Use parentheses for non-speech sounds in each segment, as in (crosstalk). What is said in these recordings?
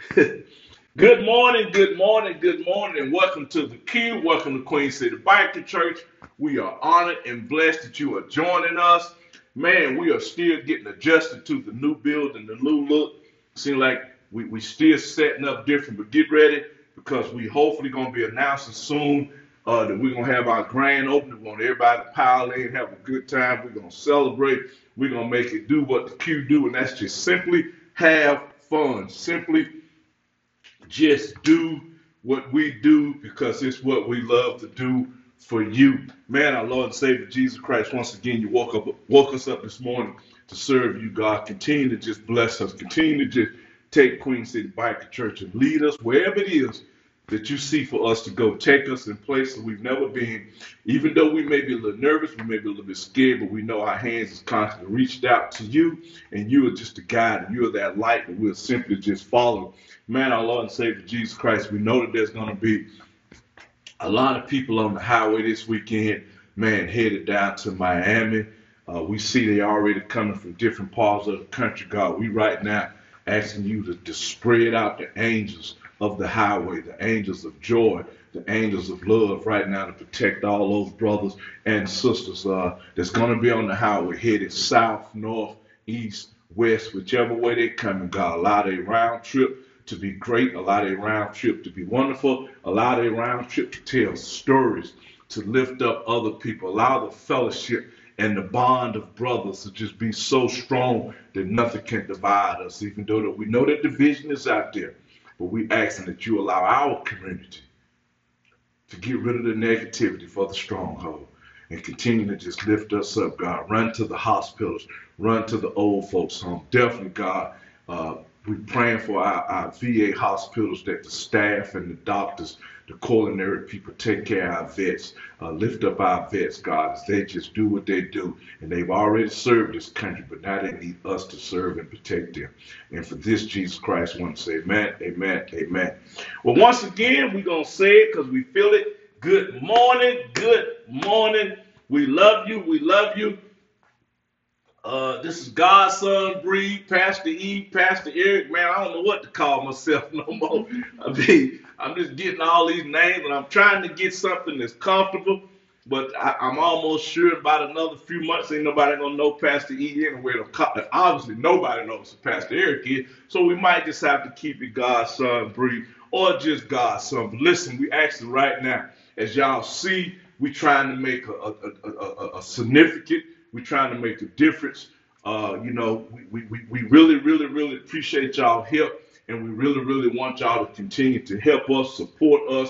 (laughs) good morning, good morning, good morning, and welcome to the Q. Welcome to Queen City Biker Church. We are honored and blessed that you are joining us. Man, we are still getting adjusted to the new building, the new look. Seem like we we still setting up different, but get ready because we hopefully gonna be announcing soon uh, that we're gonna have our grand opening. We want everybody to pile in, have a good time. We're gonna celebrate. We're gonna make it do what the Q do, and that's just simply have fun. Simply just do what we do because it's what we love to do for you. Man, our Lord and Savior Jesus Christ, once again, you woke up woke us up this morning to serve you, God. Continue to just bless us. Continue to just take Queen City Biker Church and lead us wherever it is that you see for us to go. Take us in places we've never been. Even though we may be a little nervous, we may be a little bit scared, but we know our hands is constantly reached out to you, and you are just a guide, and you are that light that we'll simply just follow. Man, our Lord and Savior Jesus Christ, we know that there's going to be a lot of people on the highway this weekend, man, headed down to Miami. Uh, we see they already coming from different parts of the country, God. We right now asking you to, to spread out the angels of the highway, the angels of joy, the angels of love right now to protect all those brothers and sisters uh, that's going to be on the highway headed south, north, east, west, whichever way they're coming. God, allow their round trip to be great, allow their round trip to be wonderful, allow their round trip to tell stories, to lift up other people, allow the fellowship and the bond of brothers to just be so strong that nothing can divide us, even though that we know that division is out there. But we asking that you allow our community to get rid of the negativity for the stronghold and continue to just lift us up, God. Run to the hospitals, run to the old folks home. Definitely, God, uh, we're praying for our, our VA hospitals that the staff and the doctors the culinary people take care of our vets, uh, lift up our vets, God, as they just do what they do. And they've already served this country, but now they need us to serve and protect them. And for this, Jesus Christ wants to say, Amen, Amen, Amen. Well, once again, we're going to say it because we feel it. Good morning, good morning. We love you, we love you. Uh, this is Godson Breed, Pastor E, Pastor Eric. Man, I don't know what to call myself (laughs) no more. I mean, I'm just getting all these names, and I'm trying to get something that's comfortable. But I, am almost sure about another few months, ain't nobody gonna know Pastor E anywhere. Obviously, nobody knows who Pastor Eric is, so we might just have to keep it Godson Breed or just Godson. But listen, we actually right now, as y'all see, we're trying to make a, a, a, a significant we're trying to make a difference. Uh, you know, we, we, we really, really, really appreciate y'all help, and we really, really want y'all to continue to help us, support us.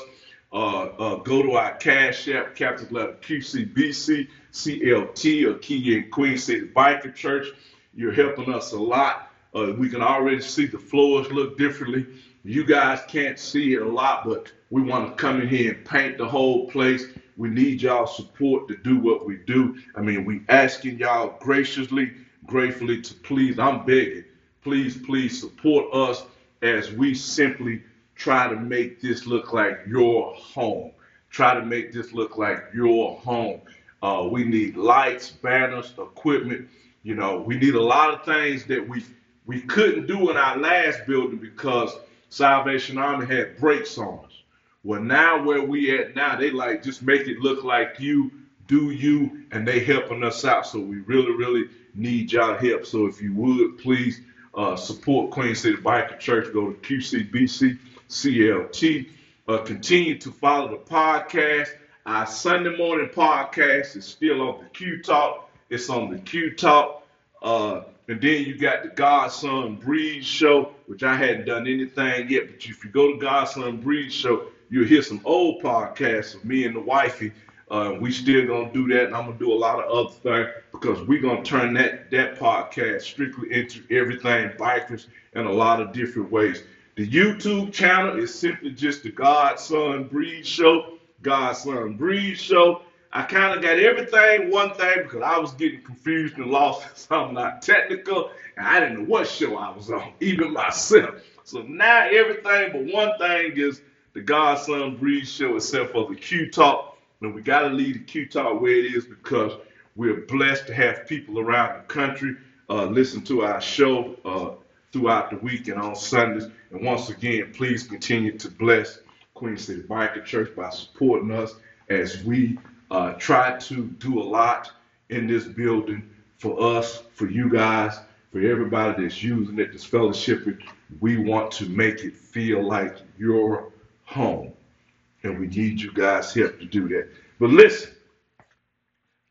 Uh, uh, go to our Cash App, capital letter QCBC, CLT, or Key in Queen City Biker Church. You're helping us a lot. Uh, we can already see the floors look differently. You guys can't see it a lot, but we want to come in here and paint the whole place. We need y'all support to do what we do. I mean, we asking y'all graciously, gratefully to please, I'm begging, please, please support us as we simply try to make this look like your home. Try to make this look like your home. Uh, we need lights, banners, equipment. You know, we need a lot of things that we we couldn't do in our last building because Salvation Army had brakes on us. Well, now where we at now, they like just make it look like you do you, and they helping us out. So we really, really need y'all help. So if you would please uh, support Queen City Biker Church, go to QCBC CLT. Uh, continue to follow the podcast. Our Sunday morning podcast is still on the Q Talk. It's on the Q Talk. Uh, and then you got the Godson Breed Show, which I hadn't done anything yet. But if you go to Godson Breed Show, you'll hear some old podcasts of me and the wifey. Uh, we still gonna do that, and I'm gonna do a lot of other things because we're gonna turn that that podcast strictly into everything bikers in a lot of different ways. The YouTube channel is simply just the Godson Breed Show. Godson Breed Show. I kind of got everything one thing because I was getting confused and lost (laughs) because I'm not technical and I didn't know what show I was on, (laughs) even myself. So now everything but one thing is the Godson Breed Show except for the Q Talk. And we got to leave the Q Talk where it is because we're blessed to have people around the country uh, listen to our show uh, throughout the week and on Sundays. And once again, please continue to bless Queen City Biker Church by supporting us as we uh, try to do a lot in this building for us, for you guys, for everybody that's using it, this fellowshipping. We want to make it feel like your home. And we need you guys' help to do that. But listen,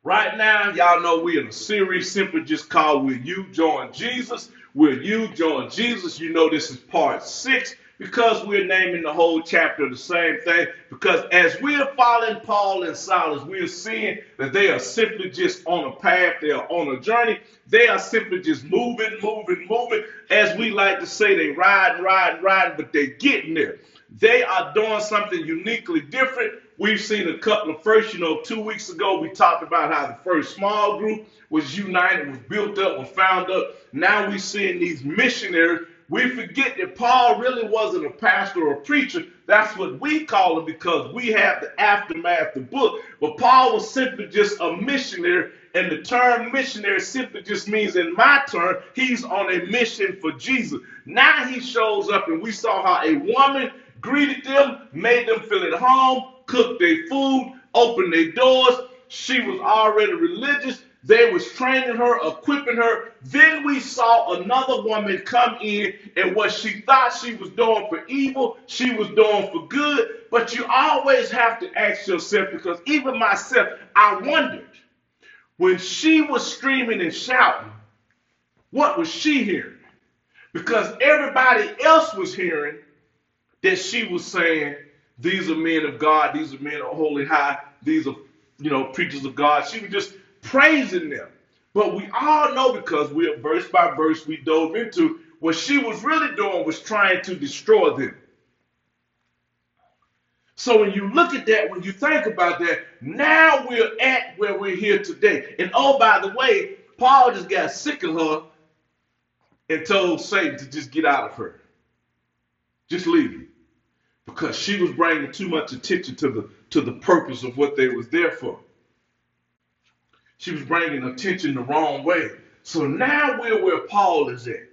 right now, y'all know we're in a series simply just called Will You Join Jesus? Will You Join Jesus? You know this is part six because we're naming the whole chapter the same thing. Because as we're following Paul and Silas, we're seeing that they are simply just on a path, they are on a journey. They are simply just moving, moving, moving. As we like to say, they ride, ride, ride, but they're getting there. They are doing something uniquely different. We've seen a couple of firsts. you know, two weeks ago, we talked about how the first small group was united, was built up, was found up. Now we're seeing these missionaries we forget that Paul really wasn't a pastor or a preacher. That's what we call him because we have the aftermath, the book. But Paul was simply just a missionary, and the term missionary simply just means, in my term, he's on a mission for Jesus. Now he shows up, and we saw how a woman greeted them, made them feel at home, cooked their food, opened their doors. She was already religious. They was training her, equipping her. Then we saw another woman come in, and what she thought she was doing for evil, she was doing for good. But you always have to ask yourself, because even myself, I wondered when she was screaming and shouting, what was she hearing? Because everybody else was hearing that she was saying, These are men of God, these are men of holy high, these are you know preachers of God. She was just praising them. But we all know because we're verse by verse, we dove into what she was really doing was trying to destroy them. So when you look at that, when you think about that, now we're at where we're here today. And oh, by the way, Paul just got sick of her and told Satan to just get out of her. Just leave. Because she was bringing too much attention to the to the purpose of what they was there for. She was bringing attention the wrong way. So now we're where Paul is at.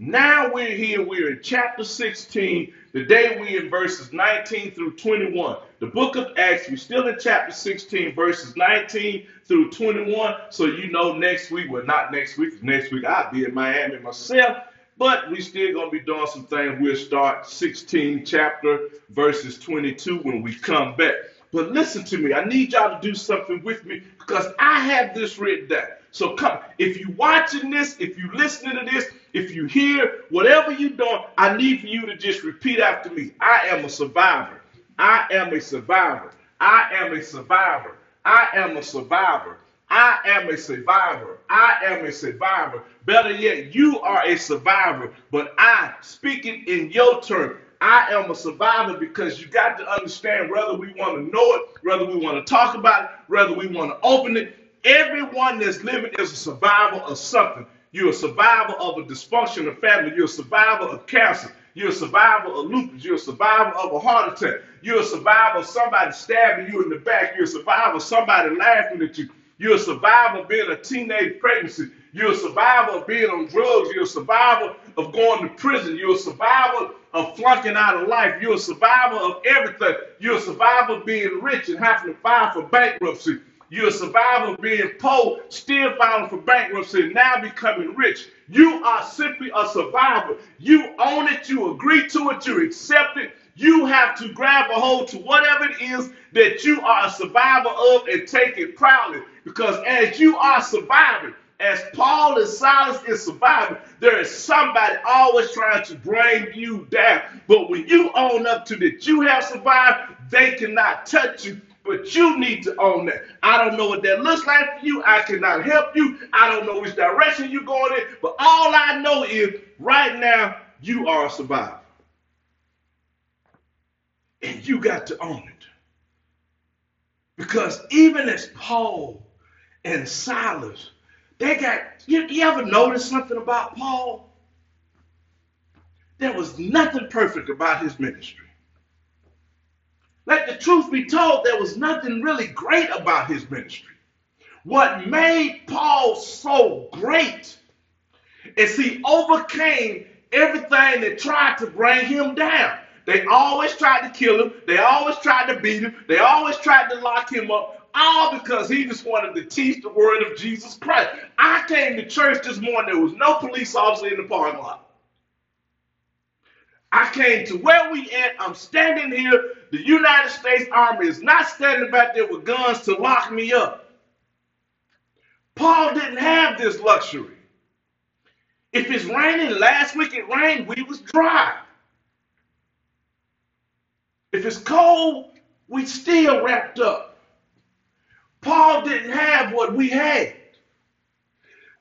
Now we're here, we're in chapter 16. Today we're in verses 19 through 21. The book of Acts, we're still in chapter 16, verses 19 through 21. So you know next week, well, not next week, next week I'll be in Miami myself. But we still gonna be doing some things. We'll start 16 chapter verses 22 when we come back. But listen to me. I need y'all to do something with me because I have this written down. So come, if you watching this, if you listening to this, if you hear whatever you doing, I need for you to just repeat after me. I am a survivor. I am a survivor. I am a survivor. I am a survivor. I am a survivor. I am a survivor. Better yet, you are a survivor, but I, speaking in your turn, I am a survivor because you got to understand whether we want to know it, whether we want to talk about it, whether we want to open it. Everyone that's living is a survivor of something. You're a survivor of a dysfunctional family. You're a survivor of cancer. You're a survivor of lupus. You're a survivor of a heart attack. You're a survivor of somebody stabbing you in the back. You're a survivor of somebody laughing at you. You're a survivor of being a teenage pregnancy. You're a survivor of being on drugs. You're a survivor of going to prison. You're a survivor of flunking out of life. You're a survivor of everything. You're a survivor of being rich and having to file for bankruptcy. You're a survivor of being poor, still filing for bankruptcy, and now becoming rich. You are simply a survivor. You own it, you agree to it, you accept it. You have to grab a hold to whatever it is that you are a survivor of and take it proudly. Because as you are surviving, as Paul and Silas is surviving, there is somebody always trying to bring you down. But when you own up to that you have survived, they cannot touch you. But you need to own that. I don't know what that looks like for you. I cannot help you. I don't know which direction you're going in. But all I know is right now, you are a survivor. And you got to own it. Because even as Paul and Silas they got, you, you ever notice something about Paul? There was nothing perfect about his ministry. Let the truth be told, there was nothing really great about his ministry. What made Paul so great is he overcame everything that tried to bring him down. They always tried to kill him. They always tried to beat him. They always tried to lock him up. All because he just wanted to teach the word of Jesus Christ. I came to church this morning. There was no police officer in the parking lot. I came to where we at. I'm standing here. The United States Army is not standing back there with guns to lock me up. Paul didn't have this luxury. If it's raining, last week it rained, we was dry. If it's cold, we still wrapped up. Paul didn't have what we had.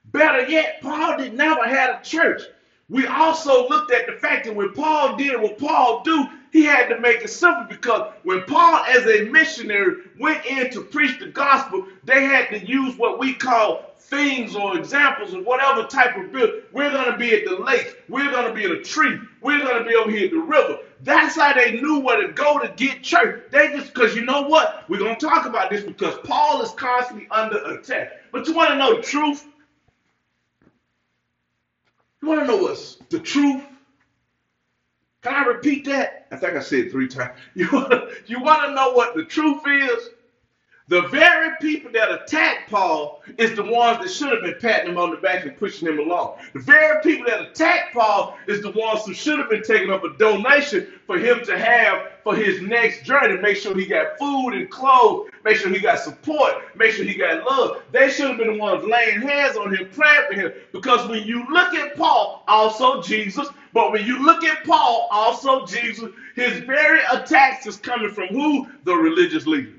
Better yet, Paul did never had a church. We also looked at the fact that when Paul did what Paul do, he had to make it simple because when Paul, as a missionary, went in to preach the gospel, they had to use what we call things or examples of whatever type of build. We're going to be at the lake. We're going to be at a tree. We're going to be over here at the river. That's how they knew where to go to get church. They just, because you know what? We're going to talk about this because Paul is constantly under attack. But you want to know the truth? You want to know what's the truth? Can I repeat that? I think I said three times. (laughs) You want to, you want to know what the truth is? The very people that attacked Paul is the ones that should have been patting him on the back and pushing him along. The very people that attacked Paul is the ones who should have been taking up a donation for him to have for his next journey. Make sure he got food and clothes. Make sure he got support. Make sure he got love. They should have been the ones laying hands on him, praying for him. Because when you look at Paul, also Jesus, but when you look at Paul, also Jesus, his very attacks is coming from who? The religious leaders.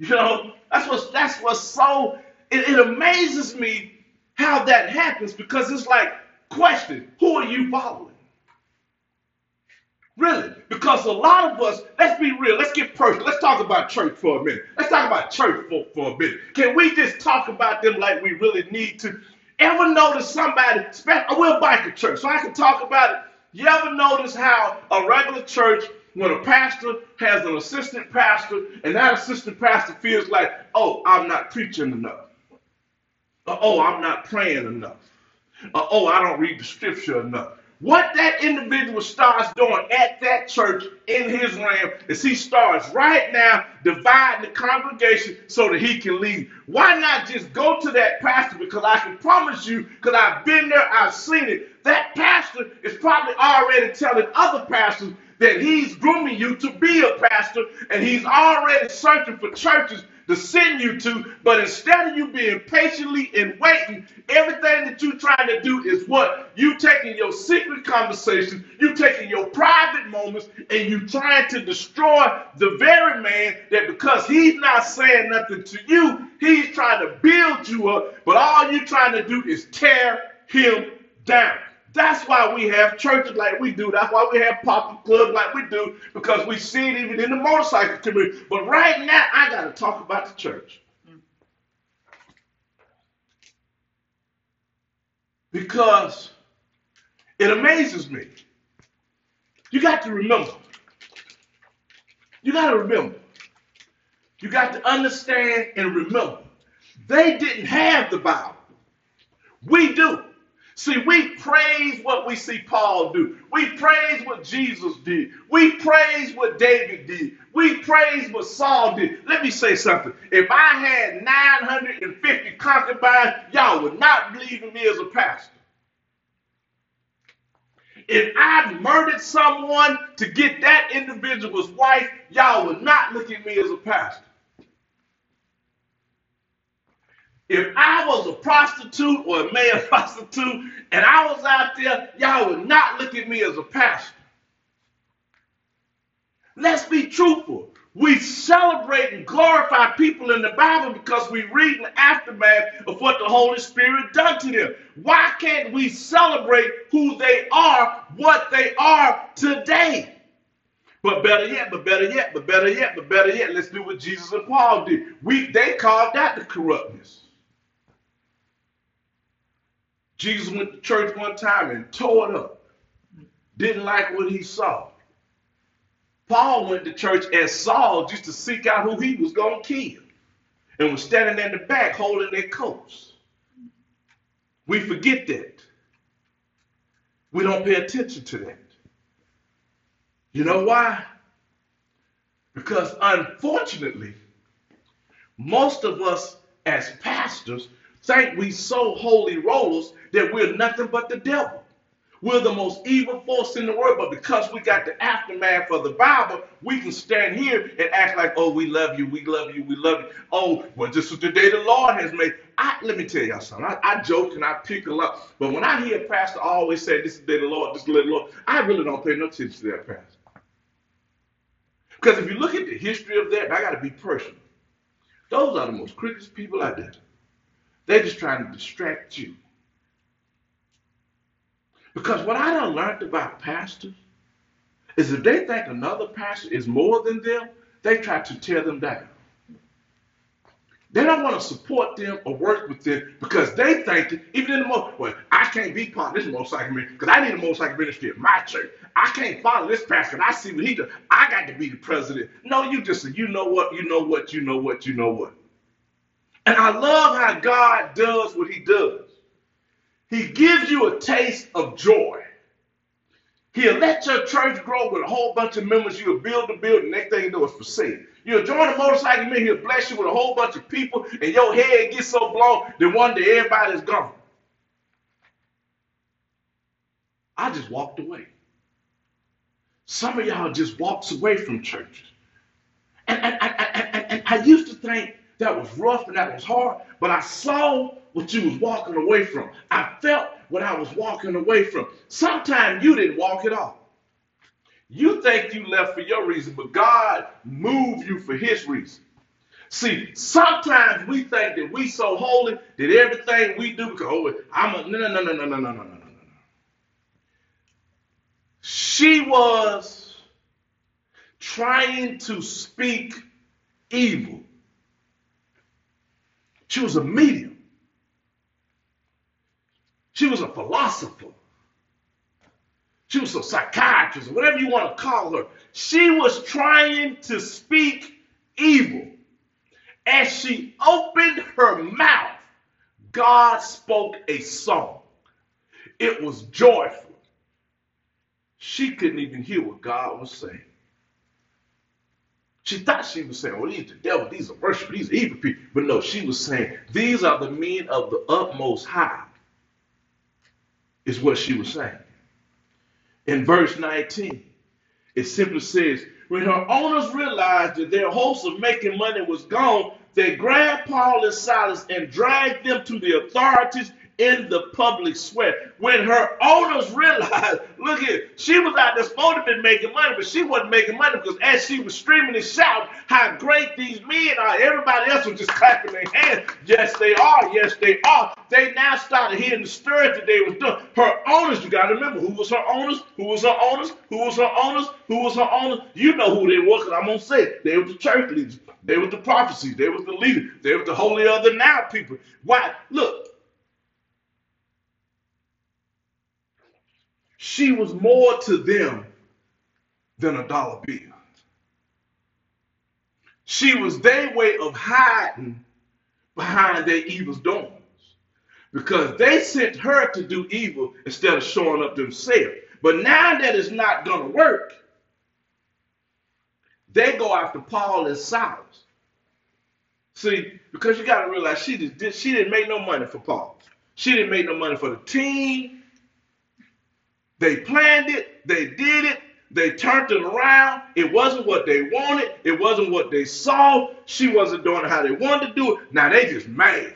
You know, that's what's that's what's so it, it amazes me how that happens because it's like question, who are you following? Really? Because a lot of us, let's be real, let's get personal. Let's talk about church for a minute. Let's talk about church for, for a minute. Can we just talk about them like we really need to? Ever notice somebody, we're a church, so I can talk about it. You ever notice how a regular church when a pastor has an assistant pastor and that assistant pastor feels like, oh, I'm not preaching enough. Uh, oh, I'm not praying enough. Uh, oh, I don't read the scripture enough. What that individual starts doing at that church in his realm is he starts right now dividing the congregation so that he can lead. Why not just go to that pastor? Because I can promise you, because I've been there, I've seen it, that pastor is probably already telling other pastors that he's grooming you to be a pastor and he's already searching for churches to send you to. But instead of you being patiently and waiting, everything that you're trying to do is what? You taking your secret conversations, you taking your private moments, and you trying to destroy the very man that because he's not saying nothing to you, he's trying to build you up, but all you're trying to do is tear him down. That's why we have churches like we do. That's why we have pop clubs like we do, because we see it even in the motorcycle community. But right now, I got to talk about the church. Because it amazes me. You got to remember. You got to remember. You got to understand and remember. They didn't have the Bible. We do. See, we praise what we see Paul do. We praise what Jesus did. We praise what David did. We praise what Saul did. Let me say something. If I had 950 concubines, y'all would not believe in me as a pastor. If I murdered someone to get that individual's wife, y'all would not look at me as a pastor. If I was a prostitute or a male (laughs) prostitute and I was out there, y'all would not look at me as a pastor. Let's be truthful. We celebrate and glorify people in the Bible because we read the aftermath of what the Holy Spirit done to them. Why can't we celebrate who they are, what they are today? But better yet, but better yet, but better yet, but better yet, let's do what Jesus and Paul did. We they called that the corruptness. Jesus went to church one time and tore it up. Didn't like what he saw. Paul went to church as Saul just to seek out who he was going to kill and was standing in the back holding their coats. We forget that. We don't pay attention to that. You know why? Because unfortunately, most of us as pastors think we so holy rollers that we're nothing but the devil. We're the most evil force in the world, but because we got the aftermath of the Bible, we can stand here and act like, oh, we love you, we love you, we love you. Oh, well, this is the day the Lord has made. I, let me tell y'all something. I, I joke and I pickle up, but when I hear a pastor always say, this is the day the Lord, this is the day the Lord, I really don't pay no attention to that pastor. Because if you look at the history of that, I got to be personal. Those are the most crookedest people out there. They're just trying to distract you. Because what I done learned about pastors is if they think another pastor is more than them, they try to tear them down. They don't want to support them or work with them because they think even in the most, well, I can't be part of this motorcycle ministry because I need a motorcycle ministry at my church. I can't follow this pastor. I see what he does. I got to be the president. No, you just you know what, you know what, you know what, you know what. And I love how God does what he does. He gives you a taste of joy. He'll let your church grow with a whole bunch of members. You'll build the building. Next thing you know, it's for sale. You'll join a motorcycle man. He'll bless you with a whole bunch of people, and your head gets so blown that one day everybody's gone. I just walked away. Some of y'all just walks away from churches. And, and, and, and, and I used to think that was rough and that was hard, but I saw what you was walking away from. I felt what I was walking away from. Sometimes you didn't walk at all. You think you left for your reason, but God moved you for his reason. See, sometimes we think that we so holy that everything we do because oh, I'm a no no no no no no no no no no. She was trying to speak evil. She was a medium. She was a philosopher. She was a psychiatrist, whatever you want to call her. She was trying to speak evil. As she opened her mouth, God spoke a song. It was joyful. She couldn't even hear what God was saying. She thought she was saying, well, these are the devil, these are worship, these are evil people. But no, she was saying, these are the men of the utmost high is what she was saying. In verse 19, it simply says, when her owners realized that their hopes of making money was gone, they grabbed Paul and Silas and dragged them to the authorities in the public square. When her owners realized, (laughs) look here, she was out there supposed to be making money, but she wasn't making money because as she was screaming and shouting how great these men are, everybody else was just (laughs) clapping their hands. Yes, they are. Yes, they are. They now started hearing the story that they was doing. Her owners, you got to remember, who was her owners? Who was her owners? Who was her owners? Who was her owners? You know who they were because I'm going to say it. They were the church leaders. They were the prophecies. They were the leaders. They were the holy other now people. Why? Look, she was more to them than a dollar bill. She was their way of hiding behind their evil doings because they sent her to do evil instead of showing up themselves. But now that it's not going to work, they go after Paul and Silas. See, because you got to realize she did, she didn't make no money for Paul. She didn't make no money for the team. They planned it, they did it, they turned it around. It wasn't what they wanted, it wasn't what they saw. She wasn't doing how they wanted to do it. Now they just mad.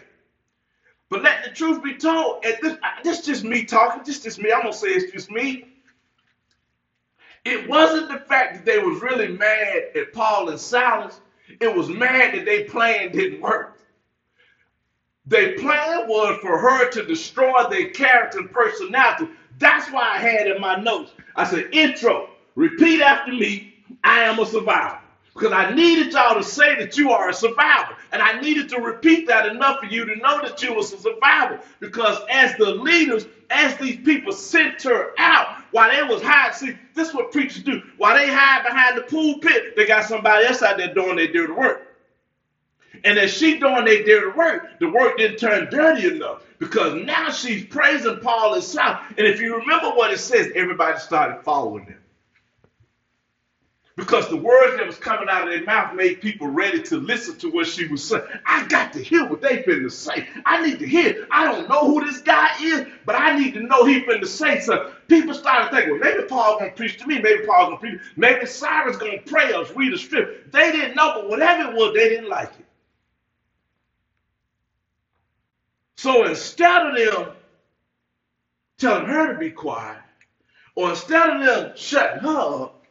But let the truth be told, at this, this just me talking, this just me. I'm gonna say it's just me. It wasn't the fact that they was really mad at Paul and Silas. It was mad that their plan didn't work. Their plan was for her to destroy their character and personality. That's why I had in my notes, I said, intro, repeat after me, I am a survivor. Because I needed y'all to say that you are a survivor. And I needed to repeat that enough for you to know that you was a survivor. Because as the leaders, as these people sent her out, while they was hiding, see, this is what preachers do. While they hide behind the pulpit, they got somebody else out there doing their dirty work. And as she doing their dirty work, the work didn't turn dirty enough because now she's praising Paul and Silas. And if you remember what it says, everybody started following them. Because the words that was coming out of their mouth made people ready to listen to what she was saying. I got to hear what they finna say. I need to hear. I don't know who this guy is, but I need to know he finna say something. People started thinking, well, maybe Paul's gonna preach to me. Maybe Paul's gonna preach. Maybe Cyrus gonna pray us, read a script. They didn't know, but whatever it was, they didn't like it. So instead of them telling her to be quiet, or instead of them shutting her up,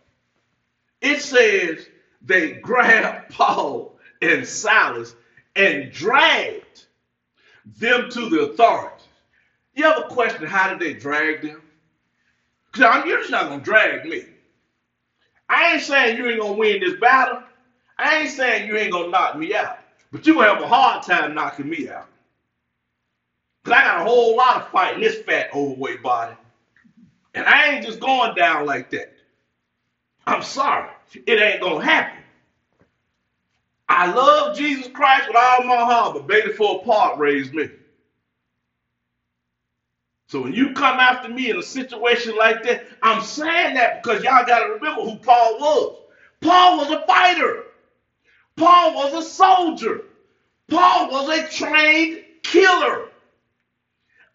it says they grabbed (laughs) Paul and Silas and dragged them to the authorities. You ever question how did they drag them? Because you're just not to drag me. I ain't saying you ain't to win this battle. I ain't saying you ain't to knock me out. But you're going to have a hard time knocking me out. Because I got a whole lot of fight in this fat, overweight body. And I ain't just going down like that. I'm sorry. It ain't going to happen. I love Jesus Christ with all my heart, but baby, for a part raised me. So when you come after me in a situation like that, I'm saying that because y'all got to remember who Paul was. Paul was a fighter. Paul was a soldier. Paul was a trained killer.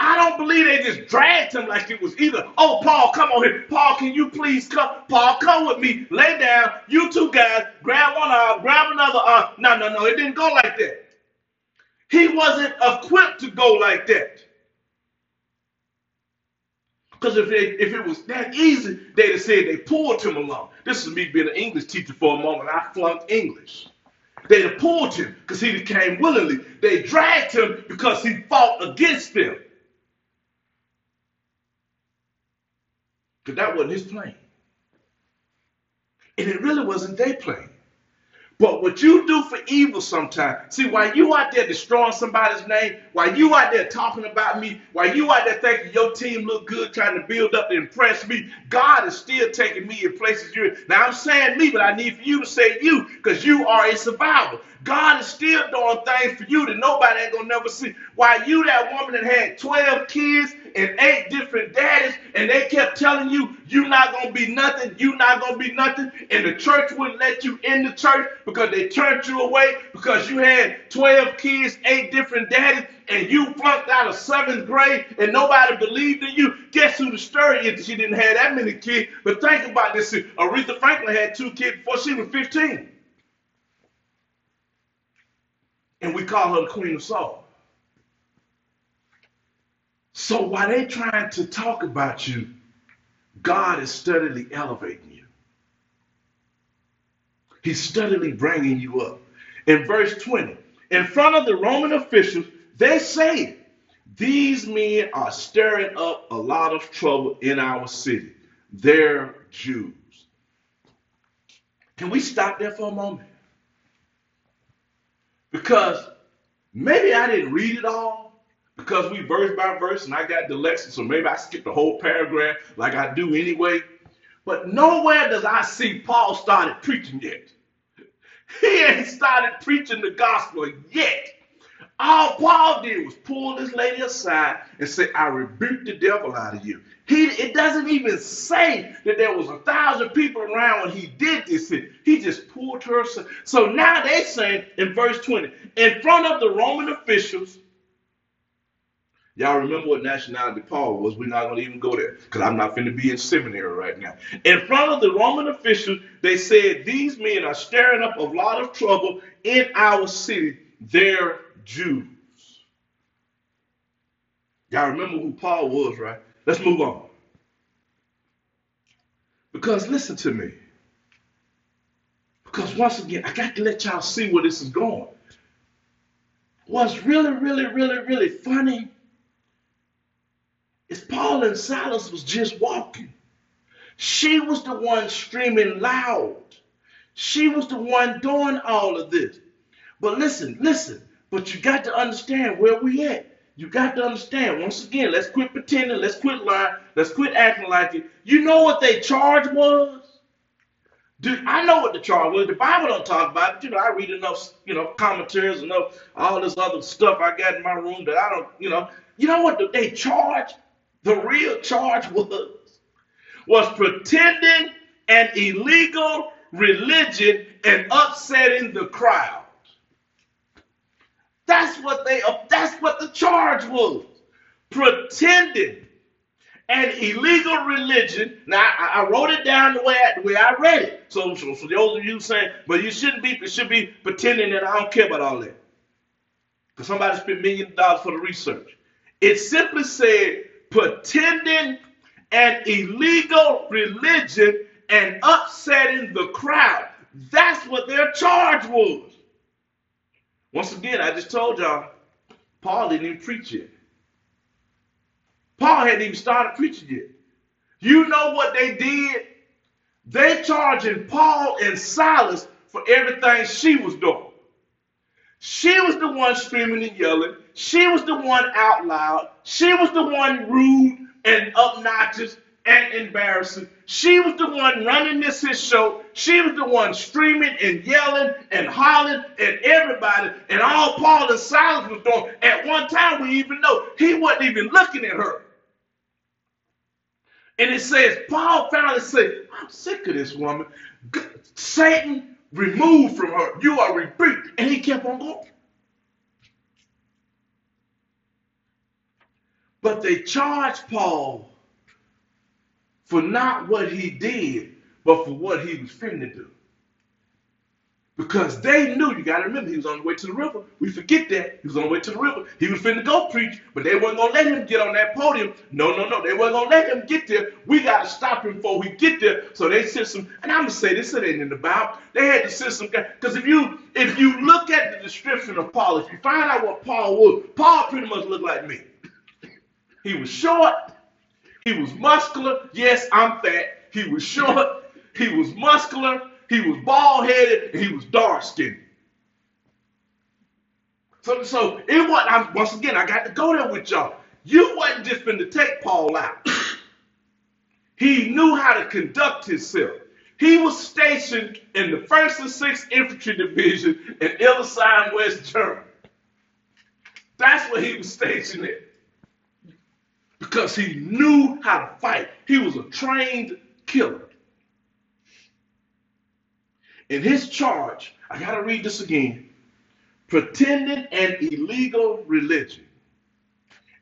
I don't believe they just dragged him like it was either, oh, Paul, come on here. Paul, can you please come? Paul, come with me. Lay down. You two guys, grab one arm, grab another arm. No, no, no. It didn't go like that. He wasn't equipped to go like that. Because if, if it was that easy, they'd have said they pulled him along. This is me being an English teacher for a moment. I flunked English. They'd have pulled him because he came willingly. They dragged him because he fought against them. Because that wasn't his plane. And it really wasn't their plane. But what you do for evil sometimes, see, while you out there destroying somebody's name, while you out there talking about me, while you out there thinking your team look good, trying to build up to impress me, God is still taking me in places you're in. Now I'm saying me, but I need for you to say you, because you are a survivor. God is still doing things for you that nobody ain't gonna never see. While you that woman that had 12 kids and eight different daddies, and they kept telling you you not gonna be nothing, You're not gonna be nothing, and the church wouldn't let you in the church because they turned you away because you had 12 kids, eight different daddies, and you flunked out of seventh grade and nobody believed in you. Guess who the story is? She didn't have that many kids. But think about this. Aretha Franklin had two kids before she was 15. And we call her the Queen of Soul. So while they trying to talk about you, God is steadily elevating you. He's steadily bringing you up. In verse 20, in front of the Roman officials, they say these men are stirring up a lot of trouble in our city. They're Jews. Can we stop there for a moment? Because maybe I didn't read it all because we verse by verse and I got dyslexia, so maybe I skipped the whole paragraph like I do anyway. But nowhere does I see Paul started preaching yet. (laughs) He ain't started preaching the gospel yet. All Paul did was pull this lady aside and say, I rebuke the devil out of you. He, it doesn't even say that there was a thousand people around when he did this. He just pulled her aside. So now they saying in verse 20, in front of the Roman officials, y'all remember what nationality Paul was. We're not going to even go there because I'm not going to be in seminary right now. In front of the Roman officials, they said, these men are stirring up a lot of trouble in our city. They're Jews. Y'all remember who Paul was, right? Let's move on. Because listen to me. Because once again, I got to let y'all see where this is going. What's really, really, really, really funny is Paul and Silas was just walking. She was the one screaming loud. She was the one doing all of this. But listen, listen. But you got to understand where we at. You got to understand, once again, let's quit pretending, let's quit lying, let's quit acting like it. You know what they charge was? Dude, I know what the charge was? The Bible don't talk about it. You know, I read enough, you know, commentaries, enough all this other stuff I got in my room that I don't, you know. You know what the, they charge? The real charge was was pretending an illegal religion and upsetting the crowd. That's what they that's what the charge was. Pretending an illegal religion. Now I, I wrote it down the way I, the way I read it. So, so for those of you saying, but you shouldn't be should be pretending that I don't care about all that. Because somebody spent millions of dollars for the research. It simply said pretending an illegal religion and upsetting the crowd. That's what their charge was. Once again, I just told y'all, Paul didn't even preach yet. Paul hadn't even started preaching yet. You know what they did? They charging Paul and Silas for everything she was doing. She was the one screaming and yelling. She was the one out loud. She was the one rude and obnoxious and embarrassing. She was the one running this his show. She was the one screaming and yelling and hollering at everybody. And all Paul and Silas was doing. At one time, we even know he wasn't even looking at her. And it says, Paul finally said, I'm sick of this woman. Satan removed from her. You are rebuked. And he kept on going. But they charged Paul for not what he did, but for what he was finna do. Because they knew, you got to remember, he was on the way to the river. We forget that. He was on the way to the river. He was finna go preach, but they weren't going to let him get on that podium. No, no, no. They weren't going to let him get there. We got to stop him before we get there. So they sent some, and I'm going to say this, it ain't in the Bible. They had to send some. Because if you if you look at the description of Paul, if you find out what Paul was, Paul pretty much looked like me. He was short. He was muscular. Yes, I'm fat. He was short. He was muscular. He was bald headed. He was dark skinned. So, so it was. I, once again, I got to go there with y'all. You wasn't just going to take Paul out. he knew how to conduct himself. He was stationed in the 1st and 6th Infantry Division in Hildesheim, West Germany. That's where he was stationed at because he knew how to fight. He was a trained killer. In his charge, I got to read this again pretending an illegal religion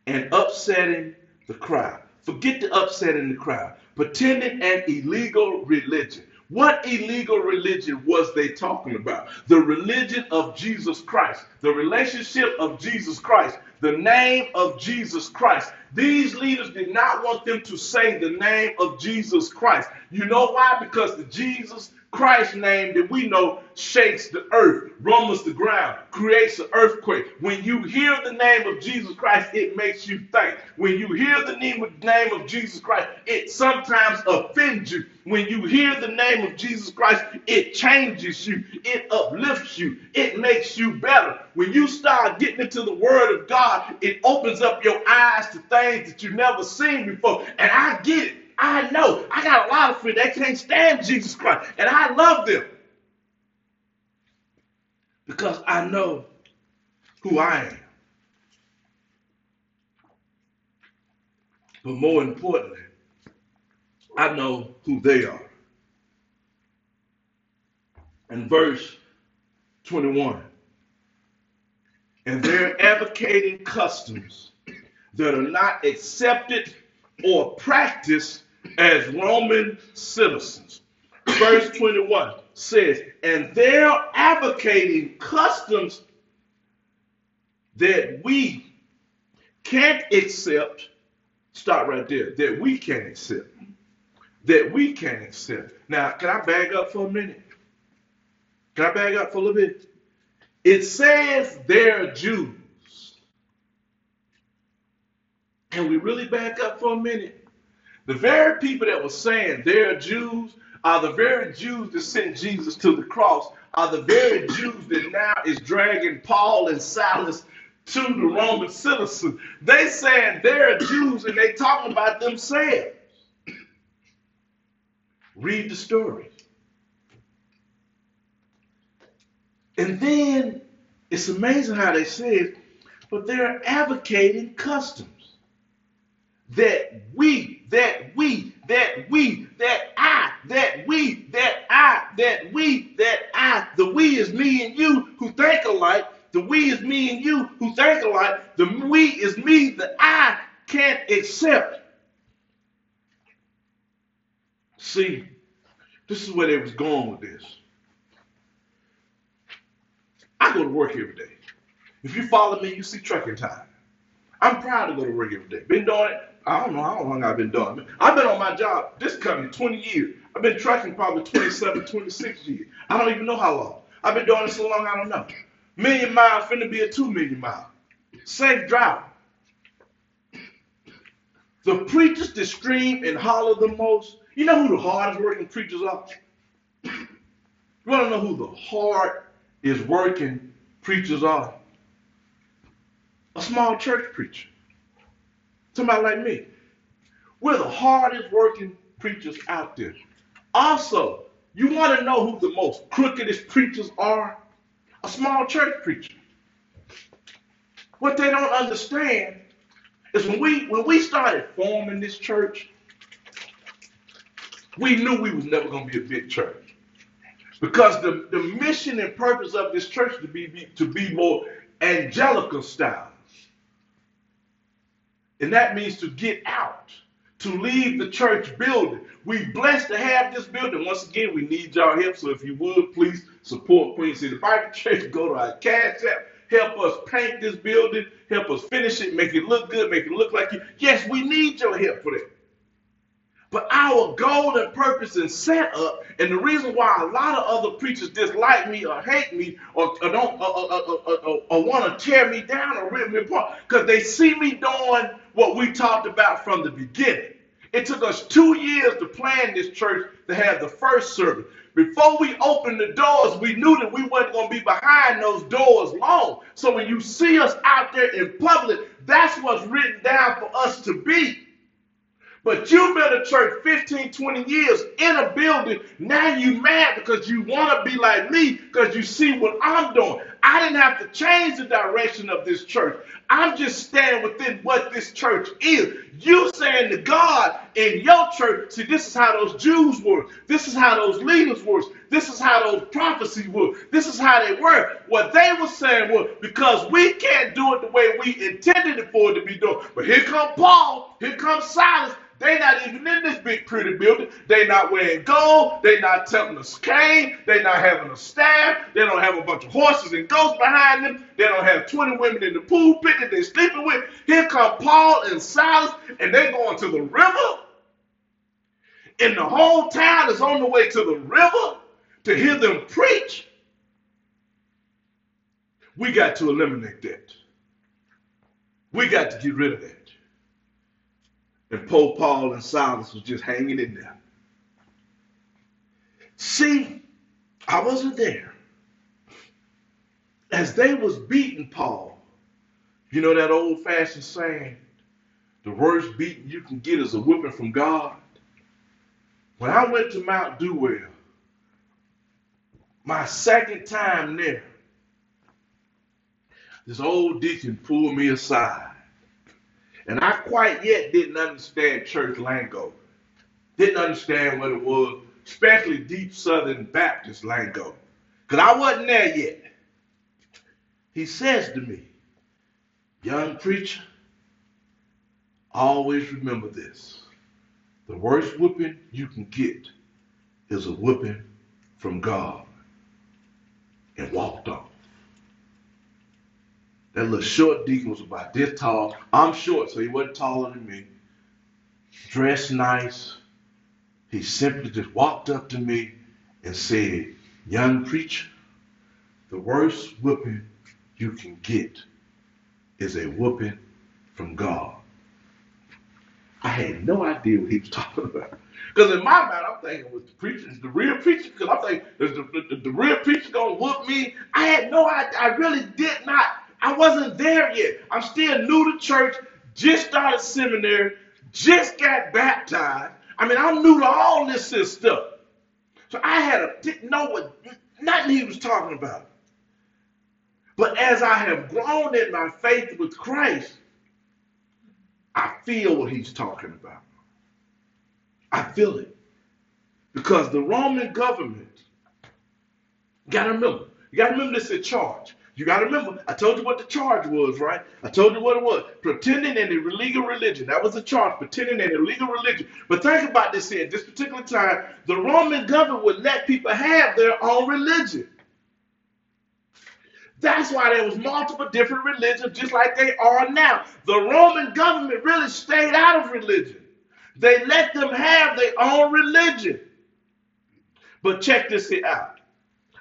and upsetting the crowd. Forget the upsetting the crowd. Pretending an illegal religion. What illegal religion was they talking about? The religion of Jesus Christ, the relationship of Jesus Christ, the name of Jesus Christ. These leaders did not want them to say the name of Jesus Christ. You know why? Because the Jesus Christ name that we know shakes the earth, rumbles the ground, creates an earthquake. When you hear the name of Jesus Christ, it makes you think. When you hear the name of Jesus Christ, it sometimes offends you. When you hear the name of Jesus Christ, it changes you, it uplifts you, it makes you better. When you start getting into the Word of God, it opens up your eyes to things that you've never seen before. And I get it. I know. I got a lot of friends that can't stand Jesus Christ, and I love them because I know who I am. But more importantly, I know who they are. In verse 21, and they're advocating customs that are not accepted or practiced as Roman citizens. Verse 21 says, and they're advocating customs that we can't accept. Stop right there. That we can't accept. That we can't accept. Now, can I bag up for a minute? Can I bag up for a little bit? It says they're Jews. Can we really back up for a minute? The very people that were saying they're Jews are the very Jews that sent Jesus to the cross, are the very Jews that now is dragging Paul and Silas to the Roman citizens. They saying they're Jews and they talking about themselves. Read the story. And then it's amazing how they say it, but they're advocating customs that we, that we, that we, that I, that we, that I, that we, that I. The we is me and you who think alike. The we is me and you who think alike. The we is me that I can't accept. See, this is where they was going with this. I go to work every day. If you follow me, you see trucking time. I'm proud to go to work every day. Been doing it I don't know how long I've been doing. I've been on my job, this company, 20 years. I've been trucking probably 27, 26 years. I don't even know how long. I've been doing it so long, I don't know. Million miles finna be a two million mile. Safe drive. The preachers that scream and holler the most, you know who the hardest working preachers are? You want to know who the hard is working preachers are? A small church preacher. Somebody like me. We're the hardest working preachers out there. Also, you want to know who the most crookedest preachers are? A small church preacher. What they don't understand is when we when we started forming this church, we knew we was never going to be a big church. Because the, the mission and purpose of this church to be, be to be more angelical style. And that means to get out, to leave the church building. We blessed to have this building. Once again, we need y'all help. So if you would, please support Queen City Bible (laughs) Church. Go to our cash app. Help us paint this building. Help us finish it. Make it look good. Make it look like you. Yes, we need your help for that. But our goal and purpose and setup, and the reason why a lot of other preachers dislike me or hate me or, or don't or, or, or want to tear me down or rip me apart, because they see me doing what we talked about from the beginning. It took us two years to plan this church to have the first service. Before we opened the doors, we knew that we weren't going to be behind those doors long. So when you see us out there in public, that's what's written down for us to be. But you've been a church 15, 20 years in a building. Now you mad because you want to be like me because you see what I'm doing. I didn't have to change the direction of this church. I'm just staying within what this church is. You saying to God in your church, see, this is how those Jews were. This is how those leaders were. This is how those prophecies were. This is how they were. What they were saying was because we can't do it the way we intended it for it to be done. But here come Paul, here comes Silas, they not even in this big pretty building. They not wearing gold. They not telling a cane. They not having a staff. They don't have a bunch of horses and behind them. They don't have 20 women in the pulpit that they're sleeping with. Here come Paul and Silas, and they're going to the river. And the whole town is on the way to the river to hear them preach. We got to eliminate that. We got to get rid of that. And Pope Paul and Silas was just hanging in there. See, I wasn't there. As they was beating Paul, you know that old fashioned saying, the worst beating you can get is a whipping from God. When I went to Mount Dewell, my second time there, this old deacon pulled me aside and I quite yet didn't understand church lingo. Didn't understand what it was, especially deep Southern Baptist lingo. Because I wasn't there yet. He says to me, Young preacher, always remember this. The worst whooping you can get is a whooping from God. And walked off. That little short deacon was about this tall. I'm short, so he wasn't taller than me. Dressed nice. He simply just walked up to me and said, Young preacher, the worst whooping you can get is a whooping from God. I had no idea what he was (laughs) talking about. Because in my mind, I'm thinking, was the preacher, is the real preacher? Because I'm thinking, is the, the, the real preacher going to whoop me? I had no idea. I really did not I wasn't there yet. I'm still new to church, just started seminary, just got baptized. I mean, I'm new to all this stuff. So I had a didn't know what nothing he was talking about. But as I have grown in my faith with Christ, I feel what he's talking about. I feel it. Because the Roman government, you got to remember, you got to remember this in charge. You got to remember, I told you what the charge was, right? I told you what it was. Pretending an illegal religion. That was the charge, pretending an illegal religion. But think about this here. At this particular time, the Roman government would let people have their own religion. That's why there was multiple different religions, just like they are now. The Roman government really stayed out of religion. They let them have their own religion. But check this out.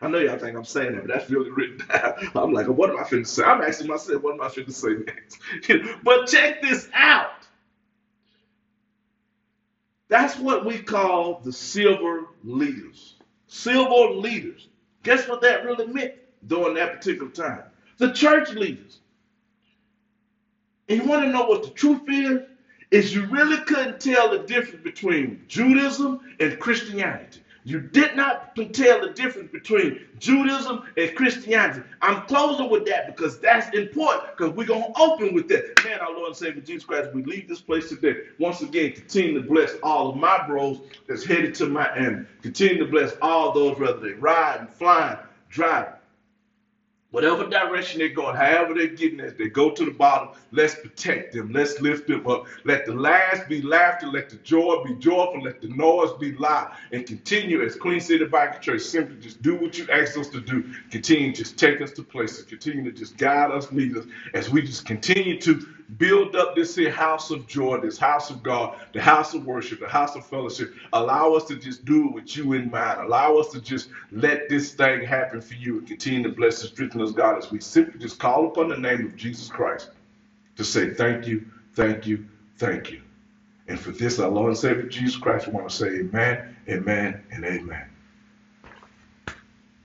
I know y'all think I'm saying that, but that's really written down. (laughs) I'm like, what am I finna say? I'm asking myself, what am I finna say next? (laughs) but check this out. That's what we call the silver leaders. Silver leaders. Guess what that really meant during that particular time? The church leaders. And you want to know what the truth is? Is you really couldn't tell the difference between Judaism and Christianity. You did not tell the difference between Judaism and Christianity. I'm closing with that because that's important because we're going to open with that. Man, our Lord and Savior Jesus Christ, we leave this place today. Once again, continue to bless all of my bros that's headed to Miami. Continue to bless all those, whether they riding, flying, driving whatever direction they're going, however they're getting as they go to the bottom, let's protect them. Let's lift them up. Let the laughs be laughter. Let the joy be joyful. Let the noise be loud. And continue as Queen City Bible Church, simply just do what you asked us to do. Continue just take us to places. Continue to just guide us, lead us as we just continue to build up this here house of joy, this house of God, the house of worship, the house of fellowship. Allow us to just do it with you in mind. Allow us to just let this thing happen for you and continue to bless and strengthen us, God, as we simply just call upon the name of Jesus Christ to say thank you, thank you, thank you. And for this, our Lord and Savior Jesus Christ, we want to say amen, amen, and amen.